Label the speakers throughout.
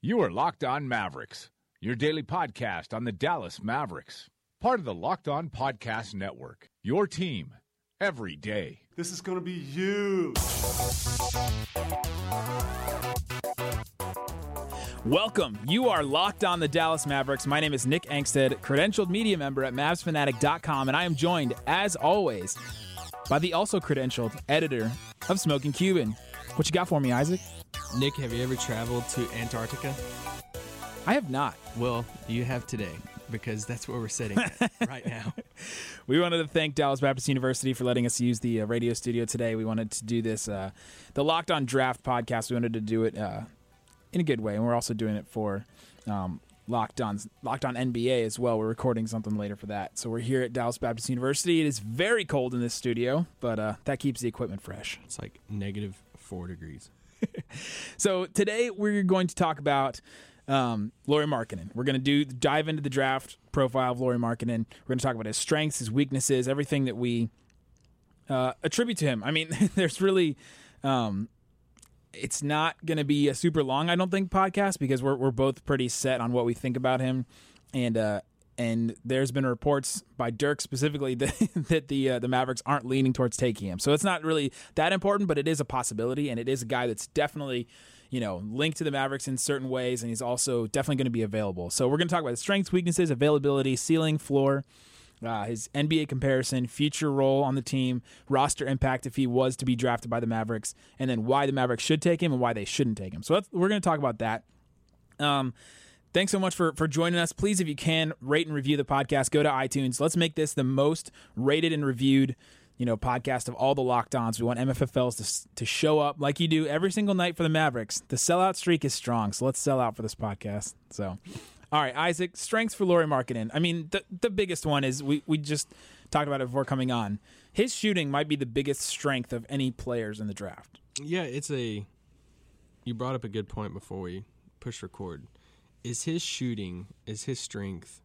Speaker 1: You are Locked On Mavericks, your daily podcast on the Dallas Mavericks, part of the Locked On Podcast Network. Your team every day.
Speaker 2: This is going to be huge.
Speaker 3: Welcome. You are locked on the Dallas Mavericks. My name is Nick Angstadt, credentialed media member at MavsFanatic.com, and I am joined, as always, by the also credentialed editor of Smoking Cuban. What you got for me, Isaac?
Speaker 4: Nick, have you ever traveled to Antarctica?
Speaker 3: I have not.
Speaker 4: Well, you have today because that's where we're sitting right now.
Speaker 3: We wanted to thank Dallas Baptist University for letting us use the uh, radio studio today. We wanted to do this, uh, the Locked On Draft podcast. We wanted to do it uh, in a good way, and we're also doing it for um, Locked On Locked On NBA as well. We're recording something later for that. So we're here at Dallas Baptist University. It is very cold in this studio, but uh, that keeps the equipment fresh.
Speaker 4: It's like negative four degrees.
Speaker 3: So today we're going to talk about um, Lauri Markkanen. We're going to do dive into the draft profile of Lauri Markkanen. We're going to talk about his strengths, his weaknesses, everything that we uh, attribute to him. I mean, there's really. Um, it's not going to be a super long, I don't think, podcast because we're we're both pretty set on what we think about him, and uh, and there's been reports by Dirk specifically that, that the uh, the Mavericks aren't leaning towards taking him. So it's not really that important, but it is a possibility, and it is a guy that's definitely you know linked to the Mavericks in certain ways, and he's also definitely going to be available. So we're going to talk about his strengths, weaknesses, availability, ceiling, floor. Uh, his NBA comparison, future role on the team, roster impact if he was to be drafted by the Mavericks, and then why the Mavericks should take him and why they shouldn't take him. So we're going to talk about that. Um, thanks so much for for joining us. Please, if you can, rate and review the podcast. Go to iTunes. Let's make this the most rated and reviewed, you know, podcast of all the locked ons. We want MFFLs to to show up like you do every single night for the Mavericks. The sellout streak is strong, so let's sell out for this podcast. So. All right, Isaac, strengths for Lauri Markkanen. I mean, the the biggest one is we, we just talked about it before coming on. His shooting might be the biggest strength of any players in the draft.
Speaker 4: Yeah, it's a. You brought up a good point before we push record. Is his shooting, is his strength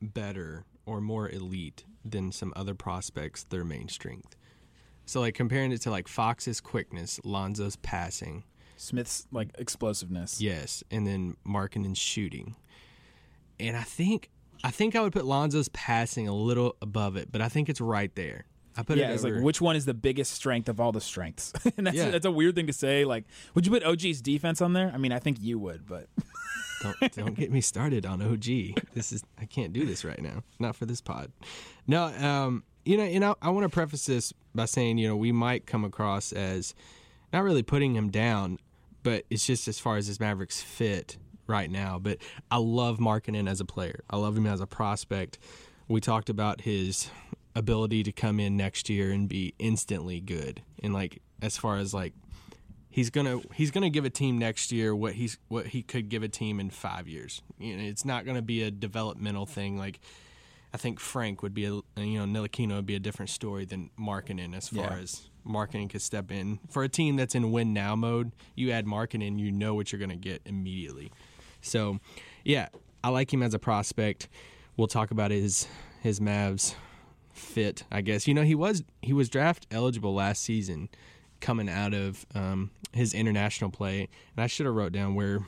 Speaker 4: better or more elite than some other prospects, their main strength? So, like, comparing it to like Fox's quickness, Lonzo's passing,
Speaker 3: Smith's like explosiveness.
Speaker 4: Yes, and then Markkanen's shooting. And I think I think I would put Lonzo's passing a little above it, but I think it's right there. I put it there
Speaker 3: yeah,
Speaker 4: it
Speaker 3: it's
Speaker 4: over.
Speaker 3: like which one is the biggest strength of all the strengths? and that's
Speaker 4: Yeah.
Speaker 3: that's a weird thing to say. Like, would you put OG's defense on there? I mean, I think you would, but
Speaker 4: don't, don't get me started on OG. This is I can't do this right now. Not for this pod. No, um, you know, you know, I want to preface this by saying, you know, we might come across as not really putting him down, but it's just as far as his Mavericks fit right now. But I love Markkanen as a player. I love him as a prospect. We talked about his ability to come in next year and be instantly good, and like as far as like he's gonna he's gonna give a team next year what he's what he could give a team in five years. You know, it's not gonna be a developmental thing. Like I think Frank would be a you know Ntilikina would be a different story than Markkanen as far
Speaker 3: Yeah.
Speaker 4: as Markkanen could step in for a team that's in win now mode. You add Markkanen, you know what you're gonna get immediately. So, yeah, I like him as a prospect. We'll talk about his his Mavs fit, I guess. You know, he was he was draft eligible last season coming out of um, his international play, and I should have wrote down where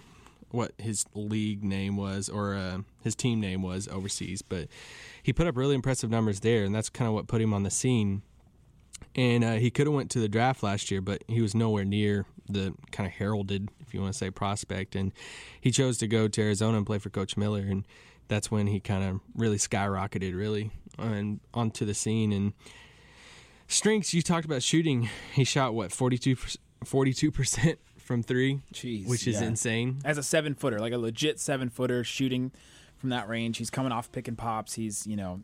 Speaker 4: what his league name was or uh, his team name was overseas, but he put up really impressive numbers there, and that's kind of what put him on the scene. And uh, he could have went to the draft last year, but he was nowhere near the kind of heralded, if you want to say, prospect. And he chose to go to Arizona and play for Coach Miller, and that's when he kind of really skyrocketed, really, and onto the scene. And strengths, you talked about shooting. He shot what 42 percent from three,
Speaker 3: Jeez,
Speaker 4: which is
Speaker 3: yeah.
Speaker 4: insane.
Speaker 3: as a seven footer, like a legit seven footer shooting from that range, he's coming off pick and pops. He's you know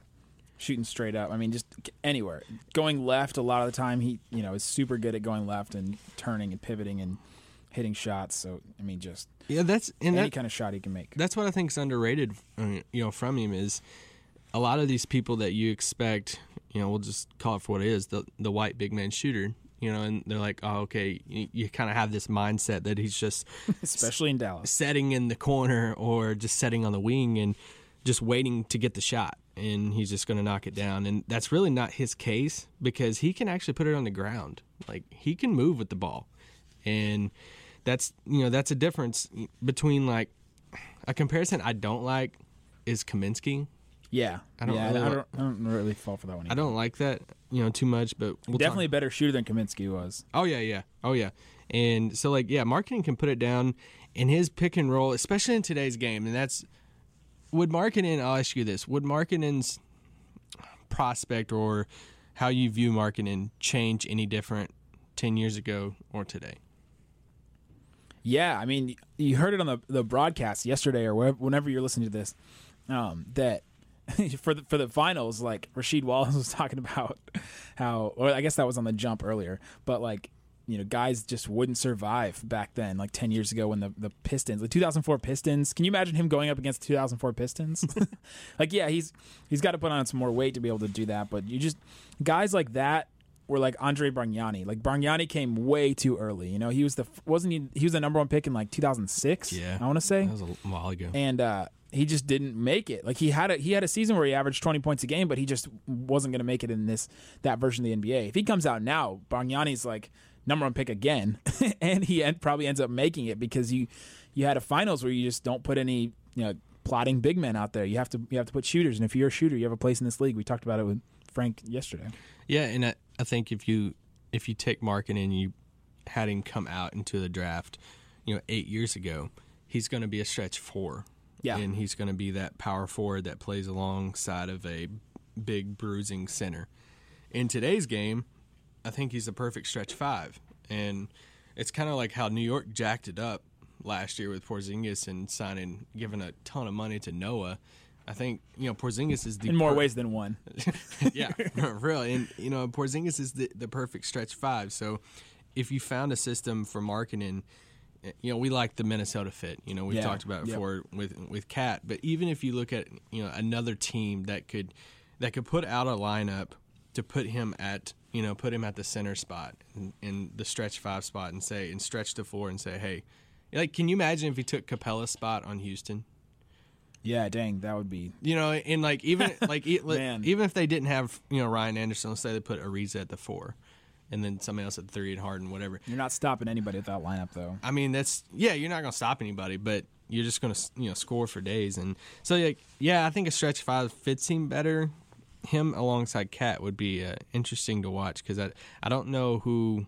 Speaker 3: shooting straight up. I mean, just anywhere going left. A lot of the time, he you know is super good at going left and turning and pivoting and hitting shots. So I mean, just
Speaker 4: Yeah, that's
Speaker 3: any
Speaker 4: that,
Speaker 3: kind of shot he can make.
Speaker 4: that's what I think is underrated. uh, You know, from him is a lot of these people that you expect. You know, we'll just call it for what it is the the white big man shooter. You know, and they're like, oh, okay. You, you kind of have this mindset that he's just
Speaker 3: especially in Dallas.
Speaker 4: setting in the corner or just setting on the wing and just waiting to get the shot and he's just going to knock it down and that's really not his case because he can actually put it on the ground like he can move with the ball and that's you know that's a difference between like a comparison I don't like is Kaminsky
Speaker 3: Yeah,
Speaker 4: I don't
Speaker 3: yeah,
Speaker 4: really
Speaker 3: I, don't, I don't really fall for that one.
Speaker 4: I don't like that you know too much but we'll talk-
Speaker 3: Definitely a better shooter than Kaminsky was.
Speaker 4: Oh yeah, yeah. Oh yeah. And so like yeah, Markkanen can put it down in his pick and roll, especially in today's game. And that's would Markkanen I'll ask you this. Would Markkanen's prospect or how you view Markkanen change any different ten years ago or today?
Speaker 3: Yeah, I mean, you heard it on the the broadcast yesterday or whenever you're listening to this. Um, that for the for the finals, like Rasheed Wallace was talking about how, or I guess that was on the jump earlier, but like you know, guys just wouldn't survive back then, like ten years ago when the the Pistons, the 2004 Pistons. Can you imagine him going up against the 2004 Pistons? like, yeah, he's he's got to put on some more weight to be able to do that, but you just guys like that were like Andre Bargnani. Like Bargnani came way too early. You know, he was the wasn't he? He was the number one pick in like 2006.
Speaker 4: Yeah.
Speaker 3: I want to say,
Speaker 4: That was a while ago.
Speaker 3: and uh, he just didn't make it. Like he had a he had a season where he averaged 20 points a game, but he just wasn't going to make it in this that version of the NBA. If he comes out now, Bargnani's like number one pick again, and he end, probably ends up making it because you you had a finals where you just don't put any you know plotting big men out there. You have to you have to put shooters, and if you're a shooter, you have a place in this league. We talked about it with Frank yesterday.
Speaker 4: Yeah, and I, I think if you if you take Markin and you had him come out into the draft, you know, eight years ago, he's going to be a stretch four.
Speaker 3: Yeah.
Speaker 4: and he's going to be that power forward that plays alongside of a big bruising center. In today's game, I think he's a perfect stretch five, and it's kind of like how New York jacked it up last year with Porzingis and signing, giving a ton of money to Noah. I think you know Porzingis is the
Speaker 3: In more
Speaker 4: per-
Speaker 3: ways than one.
Speaker 4: yeah, really. And you know, Porzingis is the, the perfect stretch five. So if you found a system for Markkanen, you know, we like the Minnesota fit. You know, we've
Speaker 3: Yeah,
Speaker 4: talked about before with with KAT. But even if you look at you know another team that could that could put out a lineup to put him at you know put him at the center spot in, in the stretch five spot and say and stretch the four and say, hey, like, can you imagine if he took Capela's spot on Houston?
Speaker 3: Yeah, dang, that would be
Speaker 4: You know, and like even like even if they didn't have you know Ryan Anderson, let's say they put Ariza at the four, and then somebody else at the three and Harden, whatever.
Speaker 3: you're not stopping anybody with that lineup though.
Speaker 4: I mean, that's yeah, you're not gonna stop anybody, but you're just gonna you know score for days, and so like yeah, I think a stretch five fits him better. Him alongside KAT would be uh, interesting to watch because I I don't know who,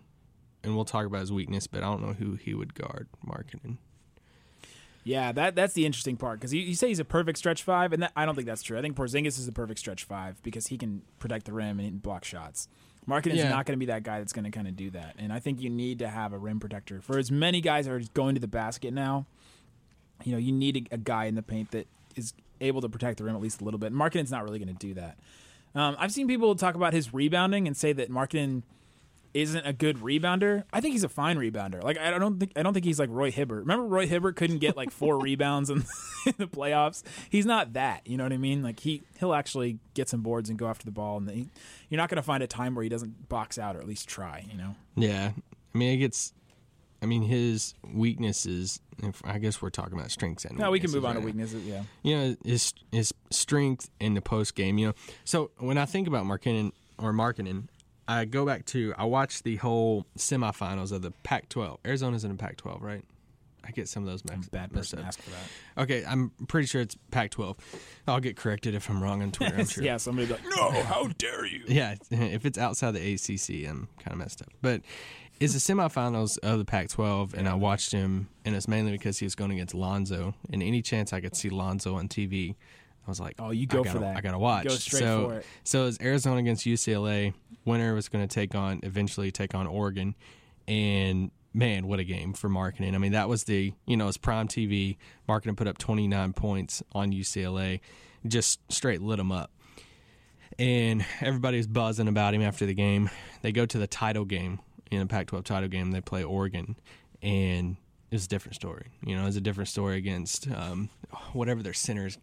Speaker 4: and we'll talk about his weakness, but I don't know who he would guard Markkanen.
Speaker 3: Yeah, that that's the interesting part because you, you say he's a perfect stretch five, and that, I don't think that's true. I think Porzingis is a perfect stretch five because he can protect the rim and block shots. Markin is
Speaker 4: Yeah.
Speaker 3: not going to be that guy that's going to kind of do that, and I think you need to have a rim protector for as many guys are going to the basket now. You know, you need a, a guy in the paint that is able to protect the rim at least a little bit. Markin's not really going to do that. Um, I've seen people talk about his rebounding and say that Markin isn't a good rebounder. I think he's a fine rebounder. Like I don't think I don't think he's like Roy Hibbert. Remember Roy Hibbert couldn't get like four rebounds in, in the playoffs. He's not that. You know what I mean? Like he he'll actually get some boards and go after the ball, and he, you're not going to find a time where he doesn't box out or at least try. You know?
Speaker 4: Yeah, I mean it gets. I mean his weaknesses. If, I guess we're talking about strengths and
Speaker 3: No, we can move on to
Speaker 4: right now.
Speaker 3: weaknesses. Yeah.
Speaker 4: you know his his strength in the post game. You know, so when I think about Markkanen or Markkanen, I go back to I watched the whole semifinals of the Pac-12. Arizona's in the Pac-12, right? I get some of those
Speaker 3: I'm a bad person ask for that.
Speaker 4: Okay, I'm pretty sure it's Pac-12. I'll get corrected if I'm wrong on Twitter. I'm sure.
Speaker 3: Yeah, somebody like, no, how dare you?
Speaker 4: Yeah, if it's outside the ACC, I'm kind of messed up. But it's the semifinals of the Pac-12, and I watched him, and it's mainly because he was going against Lonzo. And any chance I could see Lonzo on TV, I was like,
Speaker 3: Oh, you go
Speaker 4: gotta,
Speaker 3: for that.
Speaker 4: I gotta watch.
Speaker 3: Go straight
Speaker 4: so,
Speaker 3: for it.
Speaker 4: So it's Arizona against UCLA. Winner was going to take on eventually take on Oregon, and man, what a game for Markkanen. I mean, that was the you know it's prime TV. Markkanen put up 29 points on UCLA, just straight lit them up and everybody was buzzing about him after the game. They go to the title game in the Pac-12 title game. They play Oregon, and it's a different story. You know, it's a different story against um, whatever their centers.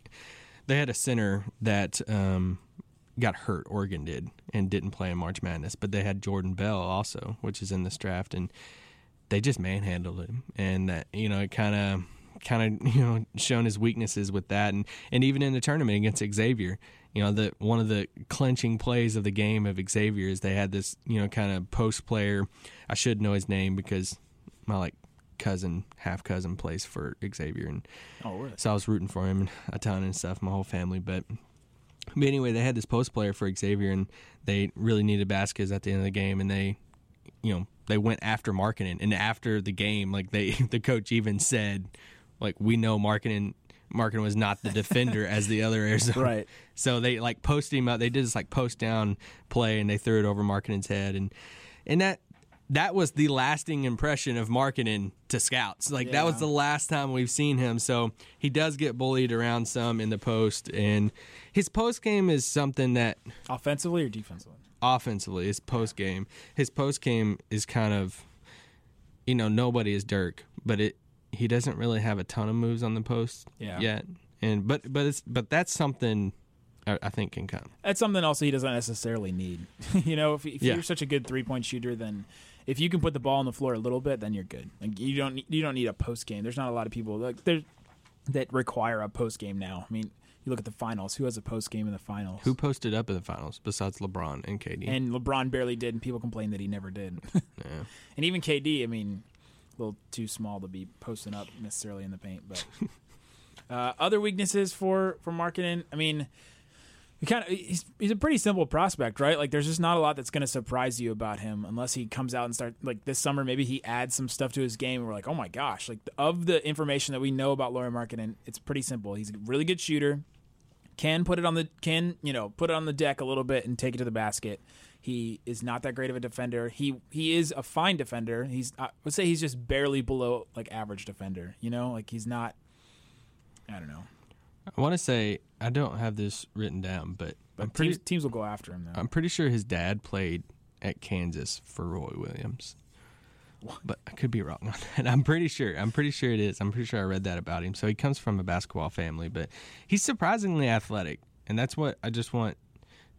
Speaker 4: They had a center that um, got hurt. Oregon did and didn't play in March Madness, but they had Jordan Bell also, which is in this draft, and they just manhandled him. And that you know, it kind of kind of you know shown his weaknesses with that, and and even in the tournament against Xavier, you know, the one of the clinching plays of the game of Xavier is they had this you know kind of post player. I should know his name because my like cousin, half cousin, plays for Xavier, and
Speaker 3: Oh, really?
Speaker 4: so I was rooting for him and a ton and stuff, my whole family. But but anyway, they had this post player for Xavier, and they really needed baskets at the end of the game, and they, you know, they went after Markkanen, and after the game, like they, the coach even said, like we know Markkanen. Markkanen was not the defender as the other Arizona.
Speaker 3: Right.
Speaker 4: So they like posted him up. They did this like post down play, and they threw it over Markkanen's head, and and that that was the lasting impression of Markkanen to scouts. Like that was the last time we've seen him. So he does get bullied around some in the post, and his post game is something that
Speaker 3: Offensively or defensively?
Speaker 4: offensively, his post game, his post game is kind of, you know, nobody is Dirk, but it he doesn't really have a ton of moves on the post
Speaker 3: Yeah.
Speaker 4: yet, and but but it's but that's something I, I think can come.
Speaker 3: That's something else he doesn't necessarily need. you know, if, if
Speaker 4: Yeah.
Speaker 3: you're such a good three point shooter, then if you can put the ball on the floor a little bit, then you're good. Like you don't need- you don't need a post game. There's not a lot of people like there that require a post game now. I mean, you look at the finals. Who has a post game in the finals?
Speaker 4: Who posted up in the finals besides LeBron and KD?
Speaker 3: And LeBron barely did, and people complain that he never did.
Speaker 4: Yeah.
Speaker 3: And even KD, I mean, a little too small to be posting up necessarily in the paint. But uh, other weaknesses for for Markkanen, I mean, he kind of he's, he's a pretty simple prospect, right? Like, there's just not a lot that's going to surprise you about him unless he comes out and start like this summer. Maybe he adds some stuff to his game. And we're like, oh my gosh! Like of the information that we know about Lauri Markkanen, it's pretty simple. He's a really good shooter. Can put it on the can you know put it on the deck a little bit and take it to the basket. He is not that great of a defender. He he is a fine defender. He's I would say he's just barely below like average defender. You know, like he's not. I don't know.
Speaker 4: I want to say I don't have this written down, but,
Speaker 3: But
Speaker 4: I'm pretty
Speaker 3: teams, teams will go after him though.
Speaker 4: I'm pretty sure his dad played at Kansas for Roy Williams. But I could be wrong on that. I'm pretty sure. I'm pretty sure it is. I'm pretty sure I read that about him. So he comes from a basketball family, but he's surprisingly athletic, and that's what I just want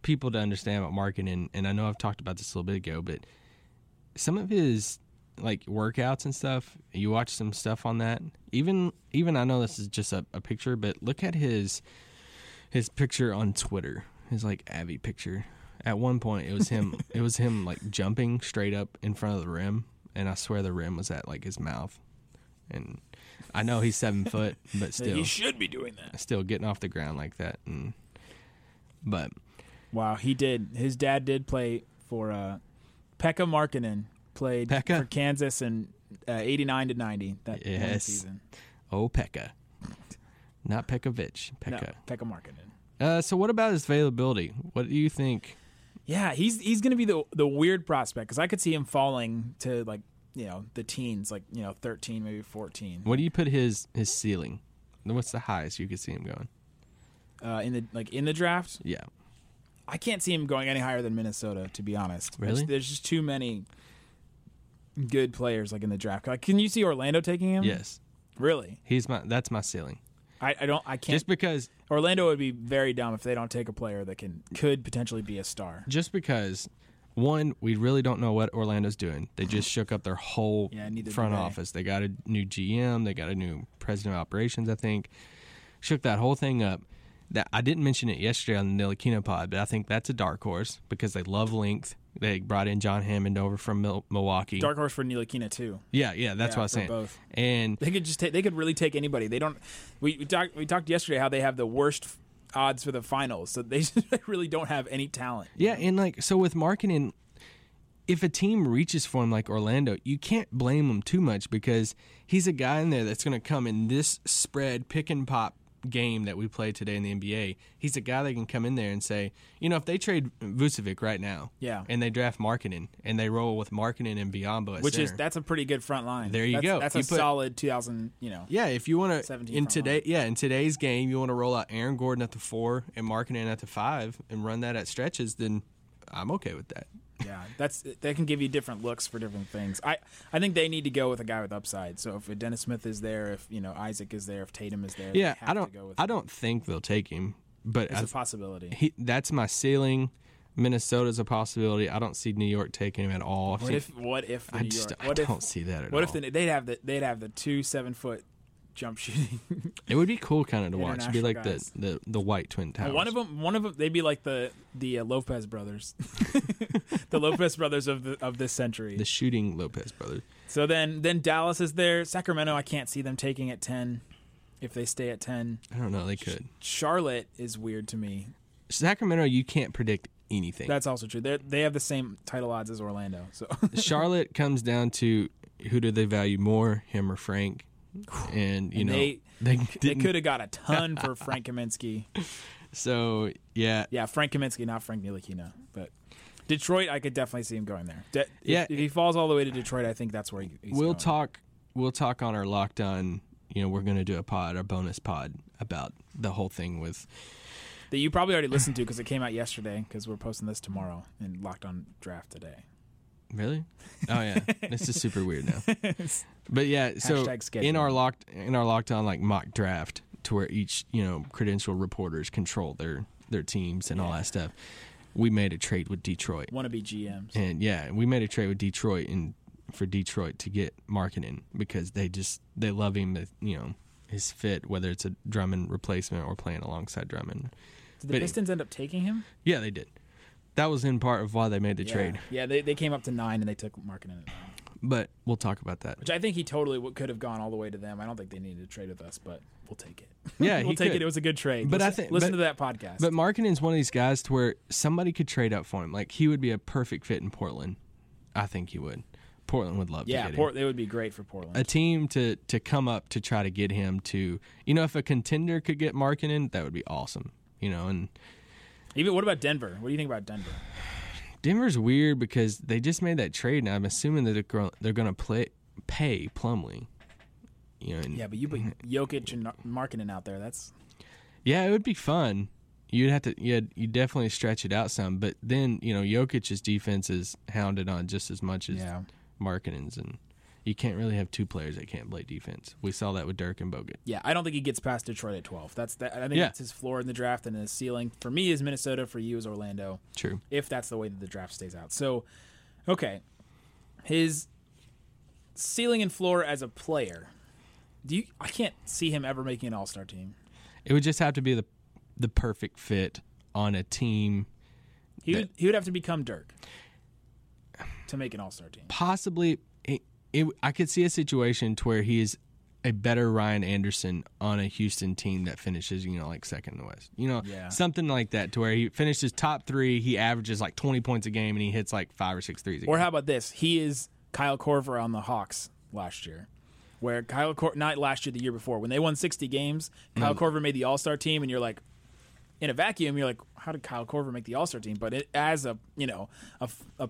Speaker 4: people to understand about Markkanen. And I know I've talked about this a little bit ago, but some of his like workouts and stuff, you watch some stuff on that. Even even I know this is just a, a picture, but look at his his picture on Twitter. His like Avi picture. At one point, it was him. it was him like jumping straight up in front of the rim, and I swear the rim was at like his mouth. And I know he's seven foot, but still,
Speaker 3: he should be doing that.
Speaker 4: still getting off the ground like that. And but
Speaker 3: Wow, he did. His dad did play for uh, Pekka Markkanen. Played
Speaker 4: Pekka?
Speaker 3: for Kansas in uh, '89 to '90 that
Speaker 4: Yes.
Speaker 3: season.
Speaker 4: oh, Pekka, not Pekovic,
Speaker 3: No,
Speaker 4: Pekka.
Speaker 3: Pekka Markkanen.
Speaker 4: Uh, so what about his availability? What do you think?
Speaker 3: Yeah, he's he's going to be the the weird prospect because I could see him falling to like you know the teens, like you know 13, maybe 14,
Speaker 4: What do you put his his ceiling? What's the highest you could see him going?
Speaker 3: uh, in the like in the draft.
Speaker 4: Yeah,
Speaker 3: I can't see him going any higher than Minnesota, to be honest. There's-
Speaker 4: Really?
Speaker 3: There's, just too many good players like in the draft. Like, can you see Orlando taking him?
Speaker 4: yes,
Speaker 3: Really?
Speaker 4: he's my that's my ceiling.
Speaker 3: I, I don't. I can't.
Speaker 4: Just because
Speaker 3: Orlando would be very dumb if they don't take a player that can could potentially be a star.
Speaker 4: just because one we really don't know what Orlando's doing. They just shook up their whole
Speaker 3: Yeah, neither do
Speaker 4: front
Speaker 3: they.
Speaker 4: office. They got a new GM. They got a new president of operations. I think shook that whole thing up. That I didn't mention it yesterday on the Ntilikina pod, but I think that's a dark horse because they love length. They brought in John Hammond over from Mil- Milwaukee.
Speaker 3: Dark horse for Ntilikina too.
Speaker 4: yeah, yeah, that's
Speaker 3: Yeah,
Speaker 4: what I was saying.
Speaker 3: both.
Speaker 4: And
Speaker 3: They could just take. They could really take anybody. They don't. We we talked. We talked yesterday how they have the worst odds for the finals. So they really don't have any talent.
Speaker 4: Yeah, and like so with Markkanen, if a team reaches for him like Orlando, you can't blame him too much because he's a guy in there that's going to come in this spread pick and pop game that we play today in the NBA. He's a guy that can come in there and say, you know, if they trade Vucevic right now,
Speaker 3: Yeah.
Speaker 4: and they draft Markkanen and they roll with Markkanen and Biyombo,
Speaker 3: Which is that's a pretty good front line.
Speaker 4: There you
Speaker 3: That's-
Speaker 4: go.
Speaker 3: That's
Speaker 4: You
Speaker 3: a
Speaker 4: put-
Speaker 3: solid 2000. You know.
Speaker 4: Yeah, if you want to
Speaker 3: 17
Speaker 4: in today,
Speaker 3: line.
Speaker 4: yeah, in today's game, you want to roll out Aaron Gordon at the four and Markkanen at the five and run that at stretches, then I'm okay with that.
Speaker 3: Yeah, that's they can give you different looks for different things. I I think they need to go with a guy with upside. So if Dennis Smith is there, if you know Isaac is there, if Tatum is there,
Speaker 4: Yeah,
Speaker 3: have
Speaker 4: I don't.
Speaker 3: To go with
Speaker 4: I
Speaker 3: him.
Speaker 4: don't think they'll take him, but
Speaker 3: It's
Speaker 4: I,
Speaker 3: a possibility.
Speaker 4: he, that's my ceiling. Minnesota's a possibility. I don't see New York taking him at all.
Speaker 3: What if what if the
Speaker 4: I
Speaker 3: New
Speaker 4: just
Speaker 3: York?
Speaker 4: I don't
Speaker 3: if
Speaker 4: see that at
Speaker 3: what
Speaker 4: all.
Speaker 3: What if the, they'd have the they'd have the two seven foot jump shooting?
Speaker 4: it would be cool, kind of to watch. It'd be like the, the the white twin towers.
Speaker 3: one of them, one of them, they'd be like the the uh, Lopez brothers, the Lopez brothers of the of this century.
Speaker 4: the shooting Lopez brothers.
Speaker 3: So then then Dallas is there. Sacramento, I can't see them taking at ten. If they stay at ten,
Speaker 4: I don't know. They could.
Speaker 3: Charlotte is weird to me.
Speaker 4: Sacramento, you can't predict anything.
Speaker 3: That's also true. They they have the same title odds as Orlando. So
Speaker 4: Charlotte comes down to who do they value more, him or Frank? And you
Speaker 3: And
Speaker 4: know
Speaker 3: they-
Speaker 4: they
Speaker 3: they could have got a ton for Frank Kaminsky.
Speaker 4: so yeah,
Speaker 3: Yeah, Frank Kaminsky, not Frank Ntilikina. But Detroit, I could definitely see him going there. De- if-
Speaker 4: Yeah.
Speaker 3: if, he falls all the way to Detroit, I think that's where he, he's
Speaker 4: we'll
Speaker 3: going.
Speaker 4: talk. We'll talk on our lockdown. You know, we're going to do a pod, our bonus pod about the whole thing with.
Speaker 3: that you probably already listened to because it came out yesterday. Because we're posting this tomorrow and locked on draft today.
Speaker 4: Really? Oh yeah, this is super weird now. But yeah, so
Speaker 3: Hashtag schedule.
Speaker 4: in our locked in our lockdown like mock draft to where each you know credential reporters control their their teams and all that stuff. We made a trade with Detroit.
Speaker 3: Want to be GMs.
Speaker 4: And yeah, we made a trade with Detroit and for Detroit to get Markkanen because they just they love him. You know his fit, whether it's a Drummond replacement or playing alongside Drummond.
Speaker 3: Did the
Speaker 4: but-
Speaker 3: Pistons end up taking him?
Speaker 4: Yeah, they did. That was in part of why they made the
Speaker 3: Yeah.
Speaker 4: trade.
Speaker 3: Yeah, they, they came up to nine and they took Markkanen at nine.
Speaker 4: But we'll talk about that.
Speaker 3: Which I think he totally w- could have gone all the way to them. I don't think they needed to trade with us, but we'll take it.
Speaker 4: Yeah,
Speaker 3: we'll take
Speaker 4: could.
Speaker 3: it. It was a good trade.
Speaker 4: But I
Speaker 3: listen,
Speaker 4: think-
Speaker 3: listen
Speaker 4: but-
Speaker 3: to that podcast.
Speaker 4: But Markkanen's one of these guys to where somebody could trade up for him. Like he would be a perfect fit in Portland. I think he would. Portland would love to
Speaker 3: yeah,
Speaker 4: get him.
Speaker 3: Port, they would be great for Portland.
Speaker 4: a team to to come up to try to get him to you know if a contender could get Markkanen, that would be awesome. You know, and
Speaker 3: Even what about Denver? What do you think about Denver?
Speaker 4: Denver's weird because they just made that trade, and I'm assuming that they're they're going to play pay Plumlee. You know, and
Speaker 3: Yeah, but you put Jokic and Markkanen out there. That's
Speaker 4: yeah, it would be fun. You'd have to, yeah, you definitely stretch it out some, but then you know Jokic's defense is hounded on just as much as
Speaker 3: Yeah.
Speaker 4: Markkanen's, and you can't really have two players that can't play defense. We saw that with Dirk and Bogut.
Speaker 3: yeah. I don't think he gets past Detroit at twelve. That's that. I think
Speaker 4: Yeah.
Speaker 3: that's his floor in the draft and his ceiling. For me, is Minnesota. For you, is Orlando.
Speaker 4: True.
Speaker 3: if that's the way that the draft stays out. So, okay, his ceiling and floor as a player. Do you? I can't see him ever making an All Star team.
Speaker 4: It would just have to be the the perfect fit on a team.
Speaker 3: He
Speaker 4: That-
Speaker 3: would. He would have to become Dirk to make an All Star team.
Speaker 4: Possibly, it, I could see a situation to where he is a better Ryan Anderson on a Houston team that finishes, you know, like second in the West. You know,
Speaker 3: Yeah.
Speaker 4: something like that, to where he finishes top three, he averages like twenty points a game, and he hits like five or six threes. A
Speaker 3: Or
Speaker 4: game.
Speaker 3: how about this? He is Kyle Korver on the Hawks last year, where Kyle Cor- not last year, the year before, when they won sixty games, Kyle mm. Korver made the All Star team, and you're like, in a vacuum, you're like, how did Kyle Korver make the All Star team? But it, as a you know a, a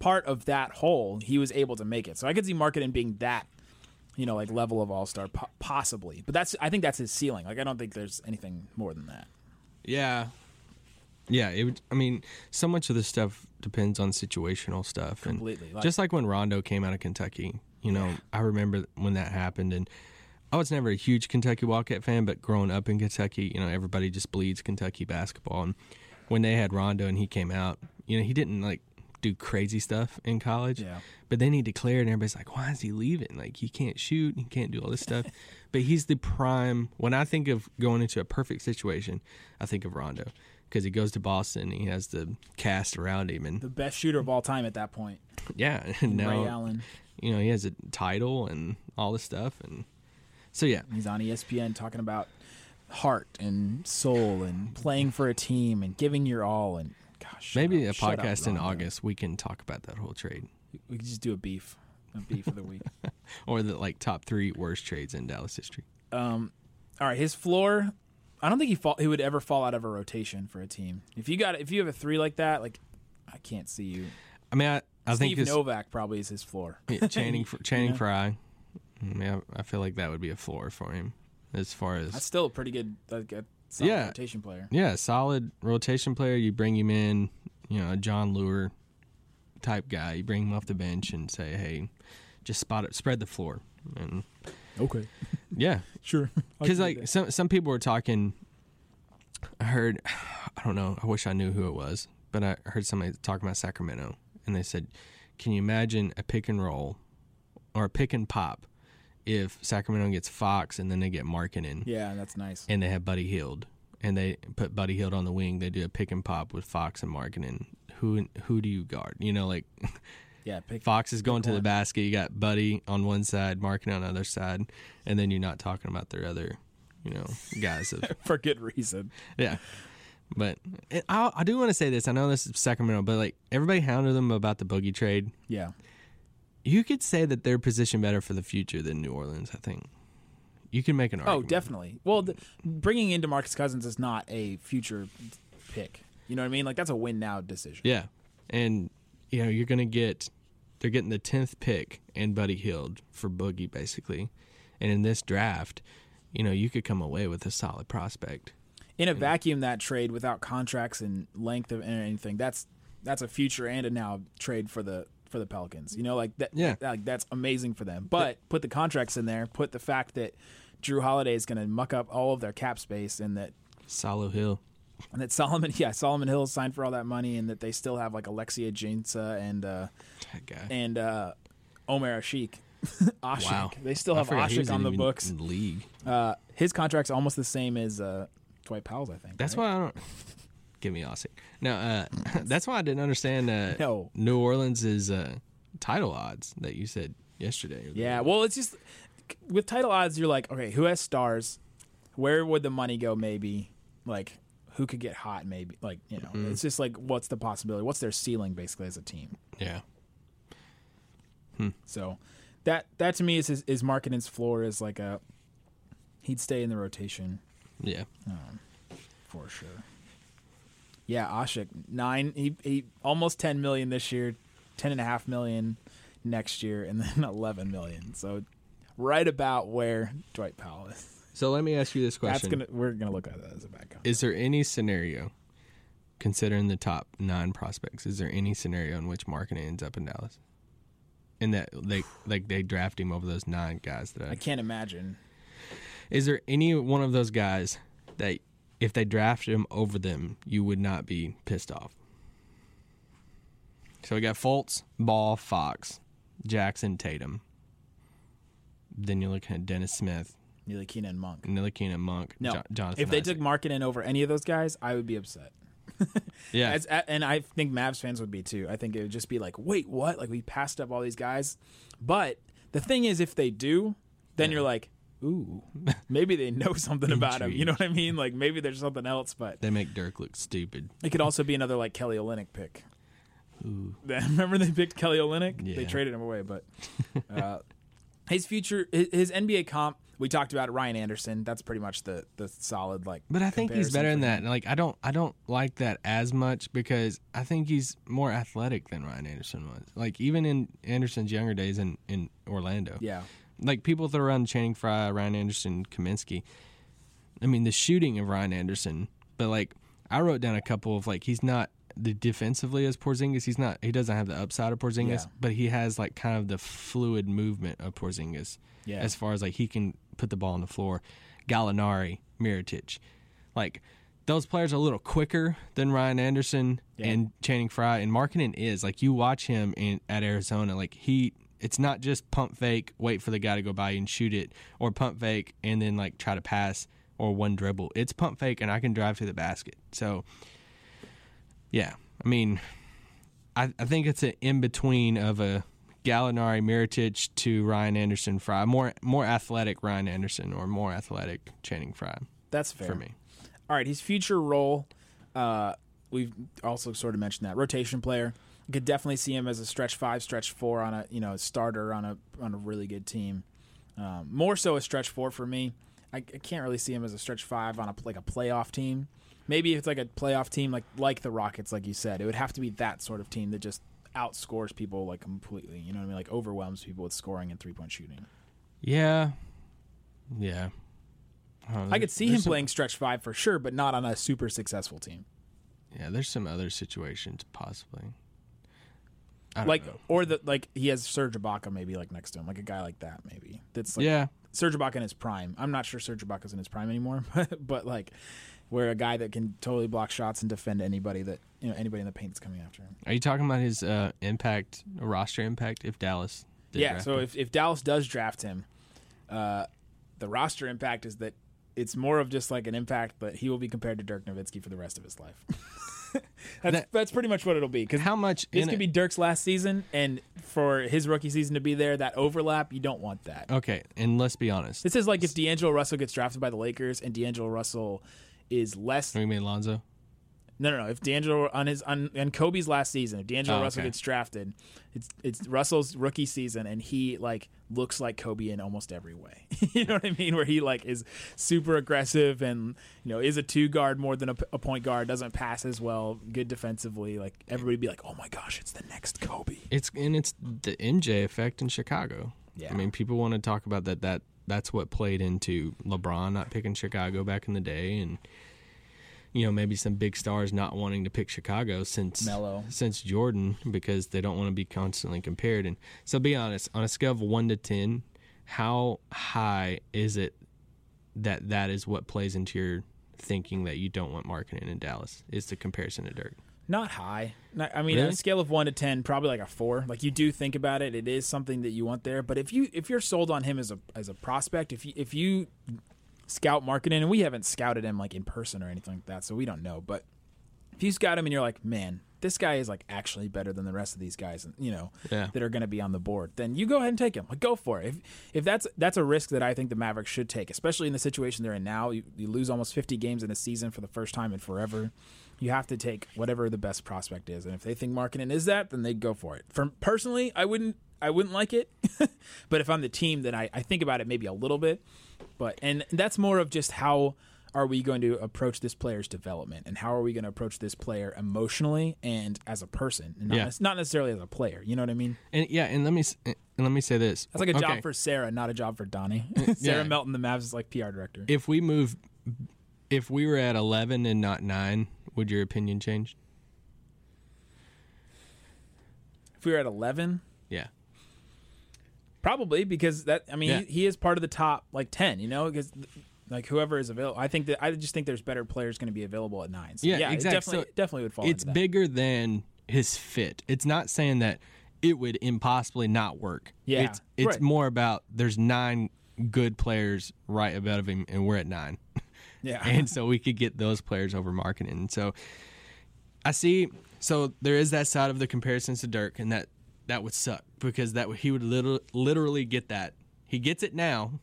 Speaker 3: part of that whole, he was able to make it. So I could see Markkanen being that. You know, like level of all star, po- possibly, but that's I think that's his ceiling. Like I don't think there's anything more than that.
Speaker 4: Yeah. Yeah, it would, I mean, so much of this stuff depends on situational stuff. and
Speaker 3: Completely, like-
Speaker 4: just like when Rondo came out of Kentucky, you know, I remember when that happened. And I was never a huge Kentucky Wildcat fan, but growing up in Kentucky, you know, everybody just bleeds Kentucky basketball. And when they had Rondo and he came out, you know, he didn't like do crazy stuff in college.
Speaker 3: Yeah.
Speaker 4: But then he declared, and everybody's like, why is he leaving? Like, he can't shoot, he can't do all this stuff. but he's the prime. When I think of going into a perfect situation, I think of Rondo because he goes to Boston, he has the cast around him, and
Speaker 3: The best shooter of all time at that point,
Speaker 4: yeah, and
Speaker 3: Ray Allen.
Speaker 4: you know he has a title and all this stuff, and so yeah,
Speaker 3: He's on ESPN talking about heart and soul and playing for a team and giving your all and gosh.
Speaker 4: maybe a podcast in August we can talk about that whole trade
Speaker 3: We could just do a beef, a beef of the week.
Speaker 4: or the like top three worst trades in Dallas history.
Speaker 3: Um, all right, his floor. I don't think he fall, he would ever fall out of a rotation for a team. If you got if you have a three like that, like I can't see you.
Speaker 4: I mean, I, I think
Speaker 3: Steve
Speaker 4: his,
Speaker 3: Novak probably is his floor.
Speaker 4: Yeah, Channing Channing
Speaker 3: Yeah.
Speaker 4: Frye. Mm, Yeah, I feel like that would be a floor for him as far as
Speaker 3: That's still a pretty good, like a solid
Speaker 4: Yeah.
Speaker 3: rotation player.
Speaker 4: yeah, solid rotation player. You bring him in, you know, a Jon Leuer, type guy. You bring him off the bench and say, "Hey, just spot it, spread the floor." And
Speaker 3: Okay.
Speaker 4: yeah,
Speaker 3: Sure.
Speaker 4: because like some some people were talking. I heard, I don't know. I wish I knew who it was, but I heard somebody talking about Sacramento, and they said, "Can you imagine a pick and roll, or a pick and pop, if Sacramento gets Fox and then they get Markkanen,
Speaker 3: Yeah, that's nice.
Speaker 4: and they have Buddy Hield, and they put Buddy Hield on the wing. They do a pick and pop with Fox and Markkanen. Who who do you guard? You know, like
Speaker 3: Yeah, pick
Speaker 4: Fox is going to the basket. You got Buddy on one side, Markkanen on the other side, and then you're not talking about their other, you know, guys. Of,
Speaker 3: for good reason.
Speaker 4: yeah. But I, I do want to say this. I know this is Sacramento, but like everybody hounded them about the boogie trade.
Speaker 3: Yeah.
Speaker 4: You could say that they're positioned better for the future than New Orleans. I think you can make an
Speaker 3: oh,
Speaker 4: argument.
Speaker 3: Oh, definitely. Well, the, bringing in DeMarcus Cousins is not a future pick. You know what I mean? Like that's a win now decision.
Speaker 4: Yeah, and you know you're gonna get they're getting the tenth pick and Buddy Hield for Boogie basically, and in this draft, you know you could come away with a solid prospect.
Speaker 3: In a vacuum, that trade without contracts and length of and anything, that's that's a future and a now trade for the for the Pelicans. You know, like that.
Speaker 4: Yeah.
Speaker 3: like that's amazing for them. But put the contracts in there. Put the fact that Jrue Holiday is going to muck up all of their cap space, and that
Speaker 4: Salo Hill,
Speaker 3: and that Solomon, yeah, Solomon Hill signed for all that money, and that they still have like Alexis Ajinça and uh,
Speaker 4: that guy.
Speaker 3: and uh, Omer Asik. Asik.
Speaker 4: wow,
Speaker 3: They still have
Speaker 4: forgot he was
Speaker 3: Asik on the books.
Speaker 4: in the league.
Speaker 3: Uh, his contract's almost the same as uh, Dwight Powell's, I think.
Speaker 4: That's
Speaker 3: right?
Speaker 4: why I don't give me Ossie. No, uh, that's why I didn't understand uh,
Speaker 3: No.
Speaker 4: New Orleans' uh, title odds that you said yesterday.
Speaker 3: Yeah, well, it's just with title odds, you're like, okay, who has stars? Where would the money go? Maybe like who could get hot? Maybe like you know,
Speaker 4: Mm-hmm.
Speaker 3: it's just like what's the possibility? What's their ceiling basically as a team?
Speaker 4: yeah,
Speaker 3: So that that to me is his, is Markkanen's floor is like a he'd stay in the rotation
Speaker 4: yeah.
Speaker 3: for sure. Yeah, Asik nine he he almost ten million this year, ten and a half million next year, and then eleven million. So right about where Dwight Powell is.
Speaker 4: So let me ask you this
Speaker 3: That's
Speaker 4: question:
Speaker 3: gonna we're gonna look at that as a bad comment.
Speaker 4: Is there any scenario, considering the top nine prospects, is there any scenario in which Markkanen ends up in Dallas? In that they like they draft him over those nine guys that I,
Speaker 3: I can't imagine.
Speaker 4: is there any one of those guys that if they drafted him over them, you would not be pissed off? So we got Fultz, Ball, Fox, Jackson, Tatum. Then you're looking at Dennis Smith,
Speaker 3: Keenan and Monk.
Speaker 4: Ntilikina, Monk,
Speaker 3: No,
Speaker 4: Jo- Jonathan.
Speaker 3: if they
Speaker 4: Isaac.
Speaker 3: took Markkanen over any of those guys, I would be upset.
Speaker 4: yeah,
Speaker 3: As, and I think Mavs fans would be too. I think it would just be like, wait, what? Like we passed up all these guys. But the thing is, if they do, then you're like, ooh, maybe they know something about him. You know what I mean? Like maybe there's something else. But
Speaker 4: they make Dirk look stupid.
Speaker 3: it could also be another like Kelly Olynyk pick. Ooh. Remember they picked Kelly Olynyk? They traded him away, but uh, his future, his, his NBA comp. We talked about it, Ryan Anderson. That's pretty much the the solid like.
Speaker 4: But I think he's better than that. Like I don't I don't like that as much because I think he's more athletic than Ryan Anderson was. Like even in Anderson's younger days in, in Orlando.
Speaker 3: Yeah,
Speaker 4: Like people throw around Channing Frye, Ryan Anderson, Kaminsky. I mean the shooting of Ryan Anderson, but like I wrote down a couple of like he's not the defensively as Porzingis. He's not. He doesn't have the upside of Porzingis,
Speaker 3: Yeah.
Speaker 4: but he has like kind of the fluid movement of Porzingis.
Speaker 3: Yeah.
Speaker 4: As far as like he can put the ball on the floor, Gallinari, Mirotic, like those players are a little quicker than Ryan Anderson
Speaker 3: Yeah.
Speaker 4: and Channing Frye. And Markkanen is like you watch him in at Arizona, like he. It's not just pump fake, wait for the guy to go by and shoot it, or pump fake and then like try to pass or one dribble. It's pump fake and I can drive to the basket. So yeah, I mean, I, I think it's an in between of a Gallinari, Mirotic to Ryan Anderson, Frye. More more athletic Ryan Anderson or more athletic Channing Frye
Speaker 3: that's fair
Speaker 4: for me.
Speaker 3: All right, his future role, uh, we've also sort of mentioned that rotation player. Could definitely see him as a stretch five, stretch four on a you know starter on a on a really good team. Um, more so a stretch four for me. I, I can't really see him as a stretch five on a like a playoff team. Maybe if it's like a playoff team like like the Rockets, like you said, it would have to be that sort of team that just outscores people like completely. You know what I mean? Like overwhelms people with scoring and three point shooting.
Speaker 4: Yeah, yeah. Oh,
Speaker 3: I could see him
Speaker 4: some-
Speaker 3: playing stretch five for sure, but not on a super successful team.
Speaker 4: Yeah, there's some other situations possibly.
Speaker 3: Like
Speaker 4: know.
Speaker 3: or the like he has Serge Ibaka maybe like next to him, like a guy like that maybe. That's like
Speaker 4: yeah,
Speaker 3: Serge Ibaka in his prime. I'm not sure Serge Ibaka's in his prime anymore, but, but like where a guy that can totally block shots and defend anybody that you know anybody in the paint that's coming after him.
Speaker 4: Are you talking about his uh, impact, roster impact, if Dallas? Did
Speaker 3: yeah. So
Speaker 4: him?
Speaker 3: if if Dallas does draft him, uh, the roster impact is that it's more of just like an impact, but he will be compared to Dirk Nowitzki for the rest of his life. that's
Speaker 4: That-
Speaker 3: that's pretty much what it'll be. Because
Speaker 4: how much
Speaker 3: this could
Speaker 4: it-
Speaker 3: be Dirk's last season, and for his rookie season to be there, that overlap, you don't want that.
Speaker 4: Okay, and let's be honest.
Speaker 3: This is like if D'Angelo Russell gets drafted by the Lakers, and D'Angelo Russell is less.
Speaker 4: We mean Lonzo.
Speaker 3: No, no, no. If D'Angelo on his on, on Kobe's last season, if D'Angelo
Speaker 4: Oh,
Speaker 3: Russell
Speaker 4: okay.
Speaker 3: gets drafted, it's it's Russell's rookie season, and he like looks like Kobe in almost every way. you know what I mean? Where he like is super aggressive and you know is a two guard more than a, a point guard, doesn't pass as well, good defensively. Like everybody be like, oh my gosh, it's the next Kobe.
Speaker 4: It's and it's the MJ effect in Chicago.
Speaker 3: Yeah.
Speaker 4: I mean, people want to talk about that. That that's what played into LeBron not picking Chicago back in the day, and you know maybe some big stars not wanting to pick Chicago since
Speaker 3: Melo.
Speaker 4: since Jordan because they don't want to be constantly compared. And so, be honest, on a scale of one to ten, how high is it that that is what plays into your thinking that you don't want Markkanen in Dallas? Is the comparison to Dirk?
Speaker 3: Not high. Not, I mean, on a scale of one to ten, probably like a four. Like you do think about it, it is something that you want there. But if you if you're sold on him as a as a prospect, if you if you scout Markkanen, and we haven't scouted him like in person or anything like that, so we don't know. But if you scout him and you're like, man, this guy is like actually better than the rest of these guys, you know,
Speaker 4: Yeah.
Speaker 3: that are going to be on the board, then you go ahead and take him. Like, go for it. If if that's that's a risk that I think the Mavericks should take, especially in the situation they're in now. You, you lose almost 50 games in a season for the first time in forever. You have to take whatever the best prospect is, and if they think Markkanen is that, then they go for it. From personally, I wouldn't. I wouldn't like it, but if I'm the team, then I, I think about it maybe a little bit. But and that's more of just how are we going to approach this player's development and how are we going to approach this player emotionally and as a person, and not,
Speaker 4: Yeah.
Speaker 3: nec- not necessarily as a player. You know what I mean?
Speaker 4: And yeah, and let me and let me say this.
Speaker 3: That's like a
Speaker 4: Okay.
Speaker 3: job for Sarah, not a job for Donnie. Sarah
Speaker 4: Yeah.
Speaker 3: Melton, the Mavs, is like PR director.
Speaker 4: if we move if we were at 11 and not 9 would your opinion change
Speaker 3: If we were at 11,
Speaker 4: yeah
Speaker 3: probably because that I mean
Speaker 4: Yeah.
Speaker 3: he, he is part of the top like 10. You know because. Like whoever is available, I think that I just think there's better players going to be available at nine. So,
Speaker 4: Yeah,
Speaker 3: yeah,
Speaker 4: exactly.
Speaker 3: It definitely,
Speaker 4: So
Speaker 3: definitely would fall.
Speaker 4: it's bigger than his fit it's not saying that it would impossibly not work
Speaker 3: Yeah,
Speaker 4: it's it's
Speaker 3: right.
Speaker 4: more about there's nine good players right above him and we're at 9
Speaker 3: Yeah,
Speaker 4: and so we could get those players over Markkanen. And so I see. So there is that side of the comparisons to Dirk, and that that would suck because that he would literally, literally get that. He gets it now,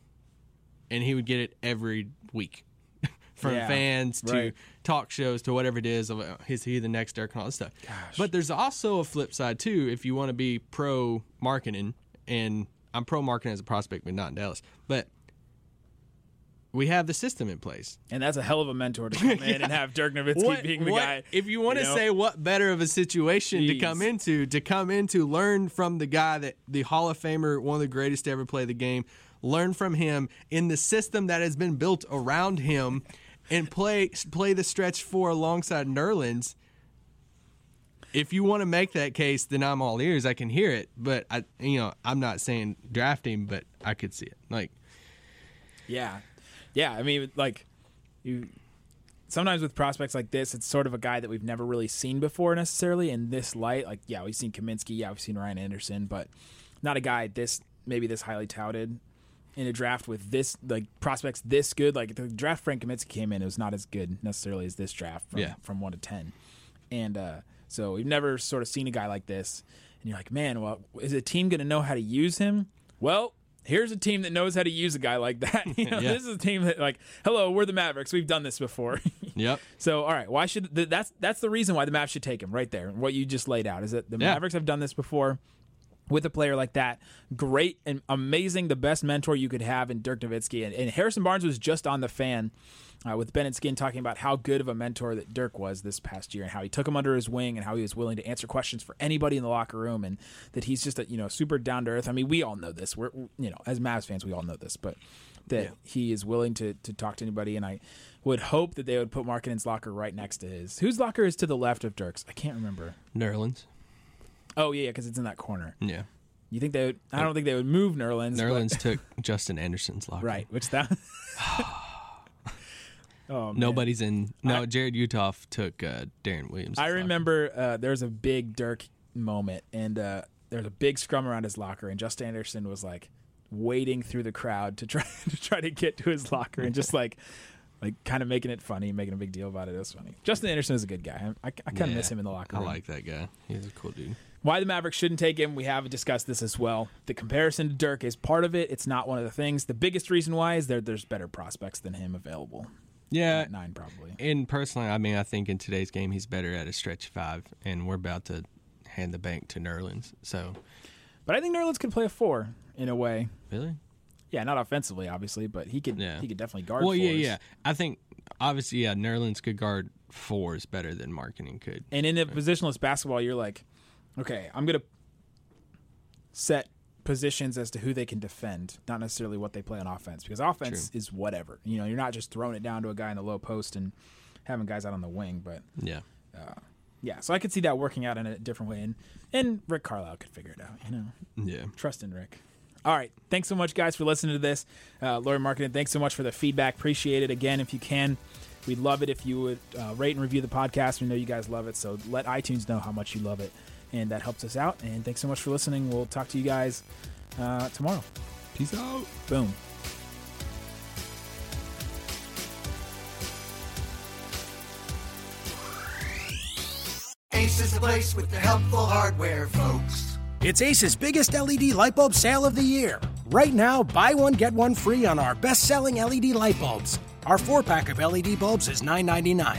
Speaker 4: and he would get it every week from
Speaker 3: Yeah,
Speaker 4: fans to
Speaker 3: right.
Speaker 4: talk shows to whatever it is. Of uh, is he the next Dirk and all this stuff. But there's also a flip side too. If you want to be pro Markkanen, and I'm pro Markkanen as a prospect, but not in Dallas, but. We have the system in place.
Speaker 3: and that's a hell of a mentor to come in and have Dirk Nowitzki being the
Speaker 4: what-
Speaker 3: guy.
Speaker 4: If you want to
Speaker 3: know?
Speaker 4: say what better of a situation to come into, to come into, learn from the guy that the Hall of Famer, one of the greatest to ever play the game, learn from him in the system that has been built around him, and play play the stretch four alongside Nerlens. If you want to make that case, then I'm all ears. I can hear it, but I, you know, I'm not saying drafting, but I could see it. Like,
Speaker 3: Yeah, yeah. I mean, like you. Sometimes with prospects like this, it's sort of a guy that we've never really seen before necessarily in this light. Like, yeah, we've seen Kaminsky, yeah, we've seen Ryan Anderson, but not a guy this maybe this highly touted in a draft with this like prospects this good. Like the draft Frank Kaminsky came in, it was not as good necessarily as this draft from
Speaker 4: Yeah.
Speaker 3: from one to ten, and uh, so we've never sort of seen a guy like this. And you're like, man, well, is a team going to know how to use him? Well, here's a team that knows how to use a guy like that. You know,
Speaker 4: Yeah.
Speaker 3: This is a team that, like, hello, we're the Mavericks. We've done this before.
Speaker 4: yep,
Speaker 3: so, all right, why should th- that's that's the reason why the Mavs should take him right there. What you just laid out is that the
Speaker 4: Yeah.
Speaker 3: Mavericks have done this before. With a player like that, great and amazing, the best mentor you could have in Dirk Nowitzki. And, and Harrison Barnes was just on the fan uh, with Bennett Skin talking about how good of a mentor that Dirk was this past year and how he took him under his wing and how he was willing to answer questions for anybody in the locker room and that he's just a you know super down to earth. I mean, we all know this. We're you know as Mavs fans, we all know this, but that he is willing to to talk to anybody. And I would hope that they would put Markkanen's locker right next to his. Whose locker is to the left of Dirk's? I can't remember.
Speaker 4: Nerlens.
Speaker 3: Oh yeah, because it's in that corner.
Speaker 4: Yeah.
Speaker 3: You think they? would I don't think they would move Nerlens. but-
Speaker 4: Nerlens took Justin Anderson's locker.
Speaker 3: right? Which that. oh man.
Speaker 4: Nobody's in. No, Jarrod Uthoff took uh, Deron Williams.
Speaker 3: I remember uh, there was a big Dirk moment, and uh, there was a big scrum around his locker, and Justin Anderson was like wading through the crowd to try to try to get to his locker, and just like like kind of making it funny, making a big deal about it. It was funny. Justin Anderson is a good guy. I, I, I kind of miss him in the locker room.
Speaker 4: I like that guy. He's a cool dude.
Speaker 3: Why the Mavericks shouldn't take him, we have discussed this as well. The comparison to Dirk is part of it. It's not one of the things. The biggest reason why is there there's better prospects than him available.
Speaker 4: Yeah.
Speaker 3: At nine probably.
Speaker 4: And personally, I mean, I think in today's game, he's better at a stretch five, and we're about to hand the bank to Nerlens. So,
Speaker 3: But I think Nerlens could play a four in a way.
Speaker 4: really?
Speaker 3: Yeah, not offensively, obviously, but he could
Speaker 4: Yeah.
Speaker 3: he could definitely guard.
Speaker 4: Well, yeah, yeah. I think, obviously, yeah, Nerlens could guard fours better than Markkanen could.
Speaker 3: And in a positionless basketball, you're like, okay, I'm gonna set positions as to who they can defend, not necessarily what they play on offense, because offense is whatever. You know, you're not just throwing it down to a guy in the low post and having guys out on the wing, but
Speaker 4: Yeah.
Speaker 3: yeah. So I could see that working out in a different way, and and Rick Carlisle could figure it out. You know,
Speaker 4: Yeah.
Speaker 3: trust in Rick. All right. Thanks so much, guys, for listening to this. Uh, Lauri Markkanen, thanks so much for the feedback. Appreciate it. Again, if you can, we'd love it if you would uh, rate and review the podcast. We know you guys love it. So let iTunes know how much you love it. And that helps us out. And thanks so much for listening. We'll talk to you guys uh, tomorrow.
Speaker 4: Peace out.
Speaker 3: Boom.
Speaker 5: Ace is the place with the helpful hardware, folks.
Speaker 6: It's Ace's biggest LED light bulb sale of the year. Right now, buy one, get one free on our best selling LED light bulbs. Our four pack of LED bulbs is $9.99,